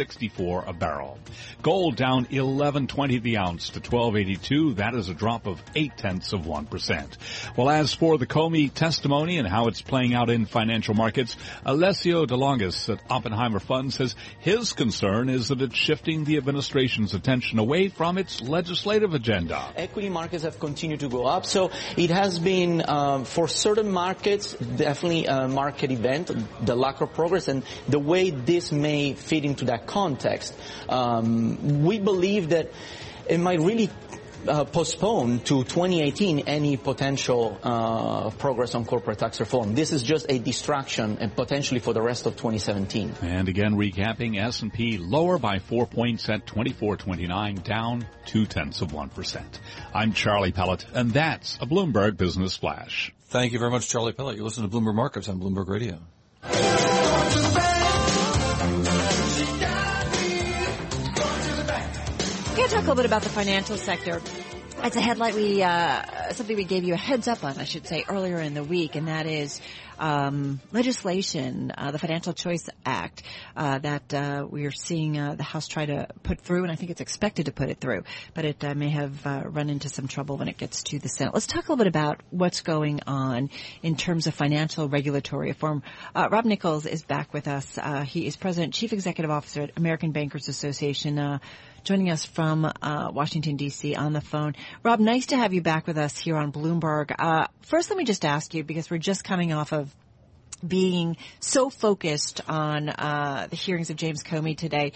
64 a barrel. Gold down 1120 the ounce to 1282. That is a drop of 8 tenths of 1%. Well, as for the Comey testimony and how it's playing out in financial markets, Alessio DeLongis at Oppenheimer Fund says his concern is that it's shifting the administration's attention away from its legislative agenda. Equity markets have continued to go up, so it has been, um, for certain markets, definitely a market event, the lack of progress, and the way this may fit into that context. Um, we believe that it might really uh, postpone to 2018 any potential uh, progress on corporate tax reform. This is just a distraction and potentially for the rest of 2017. And again, recapping S&P lower by four points at 24.29, down two tenths of one percent. I'm Charlie Pellet, and that's a Bloomberg Business Flash. Thank you very much, Charlie Pellet. You listen to Bloomberg Markets on Bloomberg Radio. We're to talk a little bit about the financial sector. It's a headline we, uh, something we gave you a heads up on, I should say, earlier in the week, and that is um, legislation, uh, the Financial Choice Act, uh, that uh, we are seeing uh, the House try to put through, and I think it's expected to put it through, but it uh, may have uh, run into some trouble when it gets to the Senate. Let's talk a little bit about what's going on in terms of financial regulatory reform. Rob Nichols is back with us. he is President, Chief Executive Officer at American Bankers Association joining us from uh, Washington D.C. on the phone. Rob, nice to have you back with us here on Bloomberg. Uh, first, let me just ask you because we're just coming off of being so focused on uh, the hearings of James Comey today.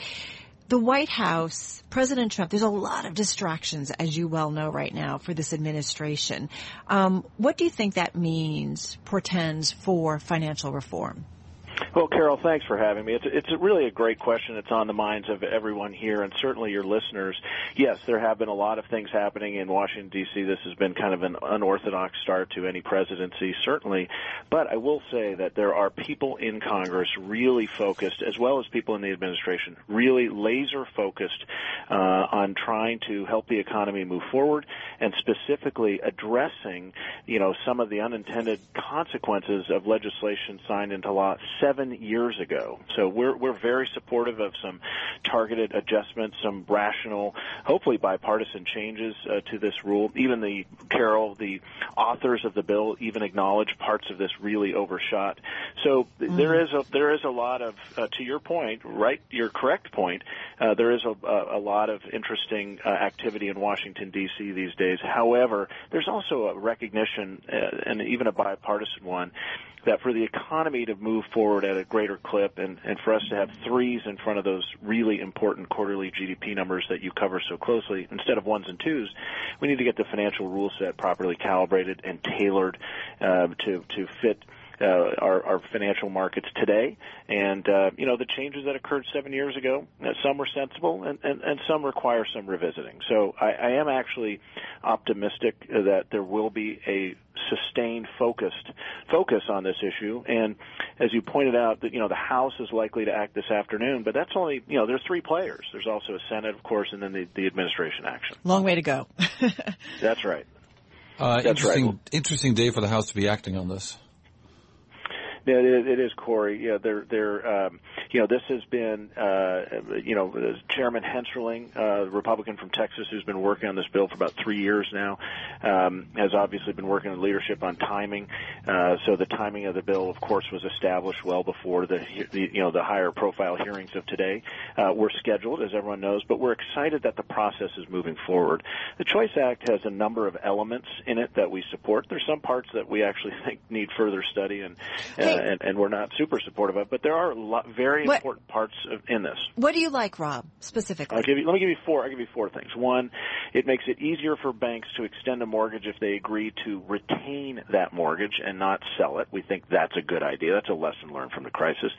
The White House, President Trump, there's a lot of distractions, as you well know right now, for this administration. Um, what do you think that means, portends for financial reform? Well, Carol, thanks for having me. It's it's really a great question. It's on the minds of everyone here, and certainly your listeners. Yes, there have been a lot of things happening in Washington D.C. This has been kind of an unorthodox start to any presidency, certainly. But I will say that there are people in Congress really focused, as well as people in the administration, really laser focused uh, on trying to help the economy move forward, and specifically addressing, you know, some of the unintended consequences of legislation signed into law seven years ago. So we're we're very supportive of some targeted adjustments, some rational, hopefully bipartisan changes uh, to this rule. Even the Carol, the authors of the bill, even acknowledge parts of this really overshot. So mm. there is a there is a lot of, uh, to your point, right? Your correct point. Uh, there is a, a, lot of interesting uh, activity in Washington D.C. these days. However, there's also a recognition, uh, and even a bipartisan one, that for the economy to move forward at a greater clip and, and for us to have threes in front of those really important quarterly GDP numbers that you cover so closely instead of ones and twos, we need to get the financial rule set properly calibrated and tailored uh, to to fit uh, our, our financial markets today. And uh, you know the changes that occurred seven years ago, uh, some were sensible, and, and, and some require some revisiting. So I, I am actually optimistic that there will be a sustained focused focus on this issue and as you pointed out that you know the house is likely to act this afternoon but that's only you know there's three players there's also a senate of course and then the, the administration action long way to go that's right uh, that's interesting right. interesting day for the house to be acting on this yeah, it, it is, Cory. Yeah, they're, they're, um, you know, this has been, uh, you know, Chairman Hensarling, uh, Republican from Texas, who's been working on this bill for about three years now, um, has obviously been working in leadership on timing. Uh, so the timing of the bill, of course, was established well before the, the you know, the higher profile hearings of today. Uh, were scheduled, as everyone knows, but we're excited that the process is moving forward. The Choice Act has a number of elements in it that we support. There's some parts that we actually think need further study and, and, and we're not super supportive of. But there are lot, very what, important parts of, in this. What do you like, Rob, specifically? You, let me give you four. I'll give you four things. One, it makes it easier for banks to extend a mortgage if they agree to retain that mortgage and not sell it. We think that's a good idea. That's a lesson learned from the crisis.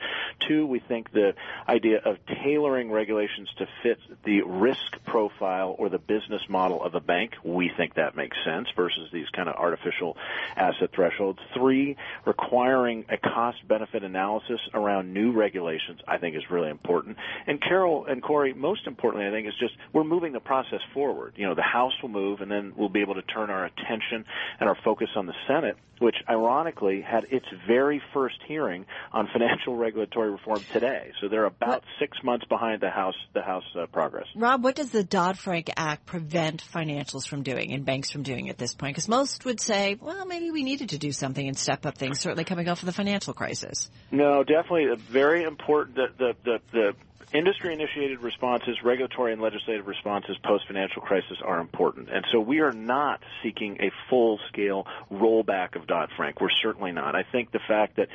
Two, we think the idea of tailoring regulations to fit the risk profile or the business model of a bank, we think that makes sense versus these kind of artificial asset thresholds. Three, requiring a cost benefit analysis around new regulations, I think is really important. And Carol and Cory, most importantly, I think is just we're moving the process forward. You know, the House will move, and then we'll be able to turn our attention and our focus on the Senate, which ironically had its very first hearing on financial regulatory reform today. So they're about what? six months behind the House the House uh, progress. Rob, what does the Dodd Frank Act prevent financials from doing and banks from doing at this point? Because most would say, well, maybe we needed to do something and step up things. Certainly coming off of the financial crisis. No, definitely a very important. The the the, the industry initiated responses, regulatory and legislative responses post financial crisis are important. And so we are not seeking a full scale rollback of Dodd Frank. We're certainly not. I think the fact that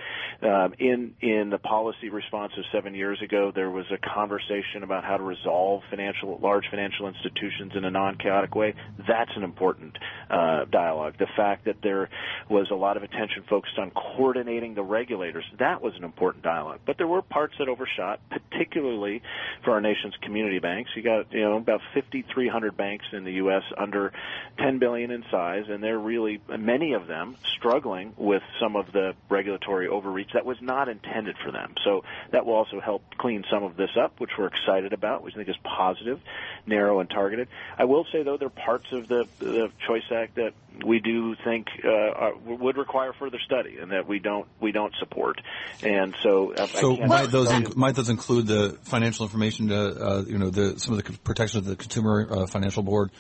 um, in in the policy responses seven years ago there was a conversation about how to resolve financial large financial institutions in a non chaotic way, that's an important uh, dialogue. The fact that there was a lot of attention focused on coordinating the regulators, that was an important dialogue. But there were parts that overshot, particularly for our nation's community banks. You got you know about 5,300 banks in the U.S. under 10 billion in size, and they're really many of them struggling with some of the regulatory overreach that was not intended for them. So that will also help clean some of this up, which we're excited about, which I think is positive, narrow and targeted. I will say though, there are parts of the the Choice Act that we do think uh, are, would require further study, and that we don't we don't support. And so, uh, so might those inc- might those include the financial information, uh, you know, the some of the protections of the Consumer uh, Financial Board?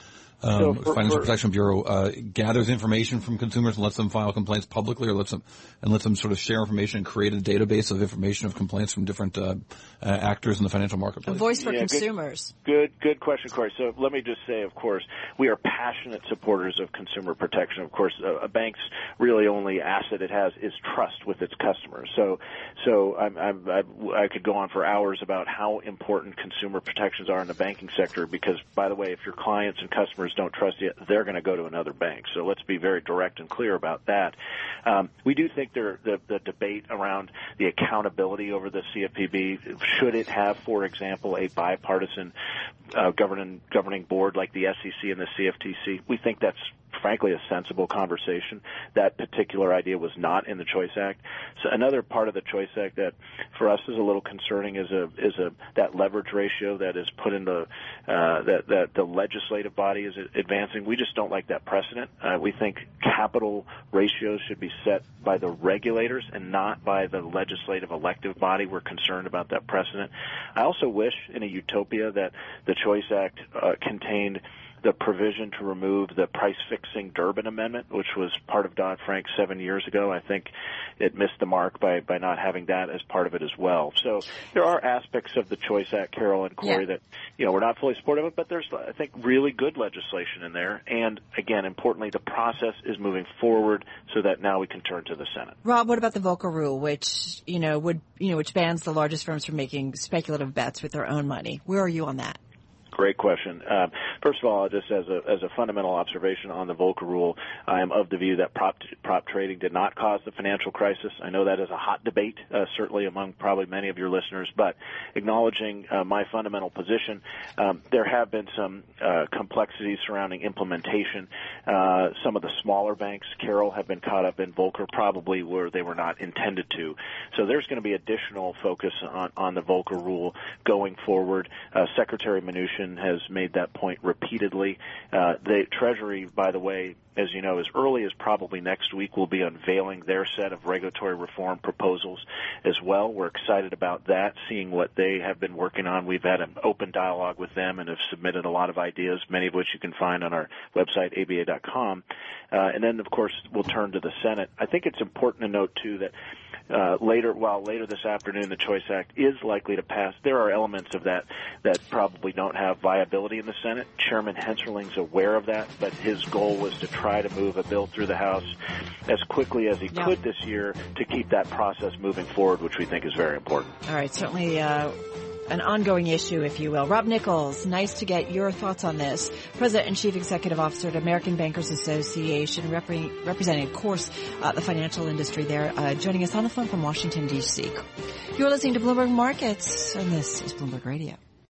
Um, so for, Financial for, Protection Bureau uh, gathers information from consumers and lets them file complaints publicly, or lets them and lets them sort of share information and create a database of information of complaints from different uh, uh, actors in the financial marketplace. A voice for yeah, consumers. Good, good, good question, Cory. So let me just say, of course, we are passionate supporters of consumer protection. Of course, a, a bank's really only asset it has is trust with its customers. So, so I'm, I'm, I, I could go on for hours about how important consumer protections are in the banking sector. Because, by the way, if your clients and customers customers don't trust you, they're going to go to another bank. So let's be very direct and clear about that. Um, we do think there, the, the debate around the accountability over the CFPB, should it have, for example, a bipartisan uh, governing governing board like the SEC and the CFTC, we think that's frankly a sensible conversation. That particular idea was not in the Choice Act. So another part of the Choice Act that for us is a little concerning is a is a that leverage ratio that is put into uh, that that the legislative body is advancing. We just don't like that precedent. Uh, we think capital ratios should be set by the regulators and not by the legislative elective body. We're concerned about that precedent. I also wish in a utopia that the Choice Act uh, contained the provision to remove the price fixing Durbin Amendment, which was part of Dodd Frank seven years ago. I think it missed the mark by, by not having that as part of it as well. So there are aspects of the Choice Act, Carol and Cory, yeah. that, you know, we're not fully supportive of, but there's, I think, really good legislation in there. And again, importantly, the process is moving forward so that now we can turn to the Senate. Rob, what about the Volcker rule, which, you know, would, you know, which bans the largest firms from making speculative bets with their own money? Where are you on that? Great question. Uh, first of all, just as a as a fundamental observation on the Volcker rule, I am of the view that prop prop trading did not cause the financial crisis. I know that is a hot debate, uh, certainly among probably many of your listeners. But acknowledging uh, my fundamental position, um, there have been some uh, complexities surrounding implementation. Uh, some of the smaller banks, Carol, have been caught up in Volcker, probably where they were not intended to. So there's going to be additional focus on on the Volcker rule going forward. Uh, Secretary Mnuchin has made that point repeatedly. Uh, the Treasury, by the way, as you know, as early as probably next week, will be unveiling their set of regulatory reform proposals as well. We're excited about that, seeing what they have been working on. We've had an open dialogue with them and have submitted a lot of ideas, many of which you can find on our website, aba.com. Uh, and then, of course, we'll turn to the Senate. I think it's important to note, too, that uh, later, while later this afternoon the Choice Act is likely to pass, there are elements of that that probably don't have viability in the Senate. Chairman Hensarling's aware of that, but his goal was to try to move a bill through the House as quickly as he yeah. could this year to keep that process moving forward, which we think is very important. All right, certainly. Uh an ongoing issue, if you will. Rob Nichols, nice to get your thoughts on this. President and Chief Executive Officer at American Bankers Association, repre- representing, of course, uh, the financial industry there, uh, joining us on the phone from Washington, D.C. You're listening to Bloomberg Markets, and this is Bloomberg Radio.